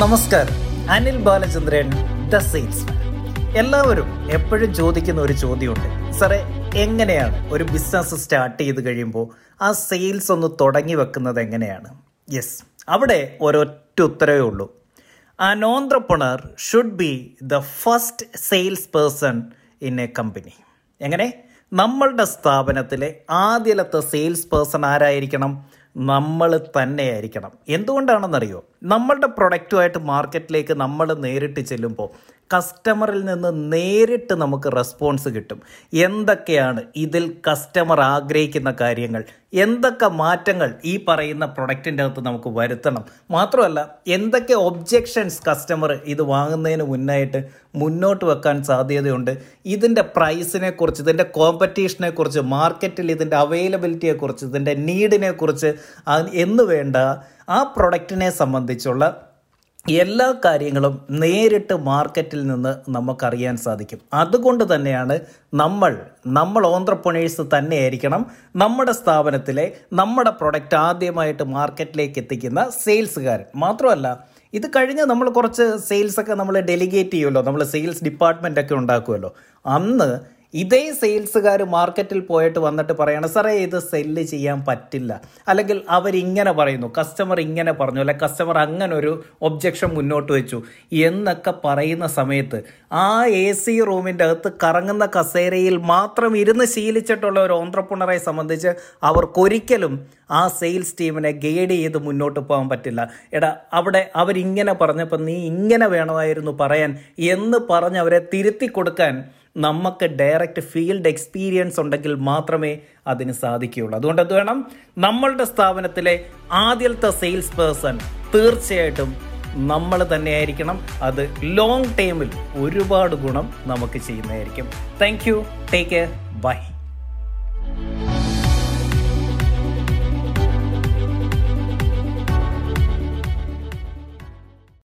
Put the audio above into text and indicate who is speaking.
Speaker 1: നമസ്കാരം. Anil Balachandran the sales എല്ലാവരും എപ്പോഴും ചോദിക്കുന്ന ഒരു ചോദ്യമുണ്ട്. സാറേ എങ്ങനെയാണ് ഒരു ബിസിനസ് സ്റ്റാർട്ട് ചെയ്ത് കഴിയുമ്പോൾ ആ സെയിൽസ് ഒന്ന് തുടങ്ങി വെക്കുന്നത് എങ്ങനെയാണ്? യെസ് അവിടെ ഒരൊറ്റ ഉത്തരവേ ഉള്ളൂ. An entrepreneur should be the first sales person in a company എങ്ങനെ? നമ്മളുടെ സ്ഥാപനത്തിലെ ആദ്യത്തെ സെയിൽസ് പേഴ്സൺ ആരായിരിക്കണം? നമ്മൾ തന്നെയായിരിക്കണം. എന്തുകൊണ്ടാണെന്നറിയോ? നമ്മളുടെ പ്രൊഡക്റ്റുമായിട്ട് മാർക്കറ്റിലേക്ക് നമ്മൾ നേരിട്ട് ചെല്ലുമ്പോൾ കസ്റ്റമറിൽ നിന്ന് നേരിട്ട് നമുക്ക് റെസ്പോൺസ് കിട്ടും. എന്തൊക്കെയാണ് ഇതിൽ കസ്റ്റമർ ആഗ്രഹിക്കുന്ന കാര്യങ്ങൾ? എന്തൊക്കെ മാറ്റങ്ങൾ ഈ പറയുന്ന പ്രൊഡക്റ്റിന്റെ അകത്ത് നമുക്ക് വരുത്തണം? മാത്രമല്ല എന്തൊക്കെ ഒബ്ജെക്ഷൻസ് കസ്റ്റമർ ഇത് വാങ്ങുന്നതിന് മുന്നായിട്ട് മുന്നോട്ട് വെക്കാൻ സാധ്യതയുണ്ട്? ഇതിന്റെ പ്രൈസിനെ കുറിച്ച് ഇതിന്റെ കോമ്പറ്റീഷനെ കുറിച്ച് മാർക്കറ്റിൽ ഇതിന്റെ അവൈലബിലിറ്റിയെ കുറിച്ച് ഇതിന്റെ നീഡിനെ കുറിച്ച് എന്ന് വേണ്ട ആ പ്രൊഡക്റ്റിനെ സംബന്ധിച്ചുള്ള എല്ലാ കാര്യങ്ങളും നേരിട്ട് മാർക്കറ്റിൽ നിന്ന് നമുക്കറിയാൻ സാധിക്കും. അതുകൊണ്ട് തന്നെയാണ് നമ്മൾ നമ്മൾ ഓന്ത്രപ്രണേഴ്സ് തന്നെയായിരിക്കണം നമ്മുടെ സ്ഥാപനത്തിലെ നമ്മുടെ പ്രൊഡക്റ്റ് ആദ്യമായിട്ട് മാർക്കറ്റിലേക്ക് എത്തിക്കുന്ന സെയിൽസുകാരൻ മാത്രമല്ല ഇത് കഴിഞ്ഞ് നമ്മൾ കുറച്ച് സെയിൽസൊക്കെ നമ്മൾ ഡെലിഗേറ്റ് ചെയ്യുമല്ലോ നമ്മൾ സെയിൽസ് ഡിപ്പാർട്ട്മെന്റ് ഒക്കെ ഉണ്ടാക്കുമല്ലോ. അന്ന് ഇതേ സെയിൽസുകാർ മാർക്കറ്റിൽ പോയിട്ട് വന്നിട്ട് പറയണം സാറേ ഇത് സെല്ല് ചെയ്യാൻ പറ്റില്ല. അല്ലെങ്കിൽ അവരിങ്ങനെ പറയുന്നു കസ്റ്റമർ ഇങ്ങനെ പറഞ്ഞു അല്ലെ കസ്റ്റമർ അങ്ങനെ ഒരു ഒബ്ജക്ഷൻ മുന്നോട്ട് വെച്ചു എന്നൊക്കെ പറയുന്ന സമയത്ത് ആ എ സി റൂമിന്റെ അകത്ത് കറങ്ങുന്ന കസേരയിൽ മാത്രം ഇരുന്ന് ശീലിച്ചിട്ടുള്ള ഒരു ഓന്ത്രപ്പുണറെ സംബന്ധിച്ച് അവർക്കൊരിക്കലും ആ സെയിൽസ് ടീമിനെ ഗൈഡ് ചെയ്ത് മുന്നോട്ട് പോകാൻ പറ്റില്ല. എടാ അവിടെ അവരിങ്ങനെ പറഞ്ഞപ്പോൾ നീ ഇങ്ങനെ വേണമായിരുന്നു പറയാൻ എന്ന് പറഞ്ഞ് അവരെ തിരുത്തി കൊടുക്കാൻ നമുക്ക് ഡയറക്റ്റ് ഫീൽഡ് എക്സ്പീരിയൻസ് ഉണ്ടെങ്കിൽ മാത്രമേ അതിന് സാധിക്കുകയുള്ളൂ. അതുകൊണ്ട് അത് വേണം? നമ്മളുടെ സ്ഥാപനത്തിലെ ആദ്യത്തെ സെയിൽസ് പേഴ്സൺ തീർച്ചയായിട്ടും നമ്മൾ തന്നെയായിരിക്കണം. അത് ലോങ് ടൈമിൽ ഒരുപാട് ഗുണം നമുക്ക് ചെയ്യുന്നതായിരിക്കും. Thank you take care bye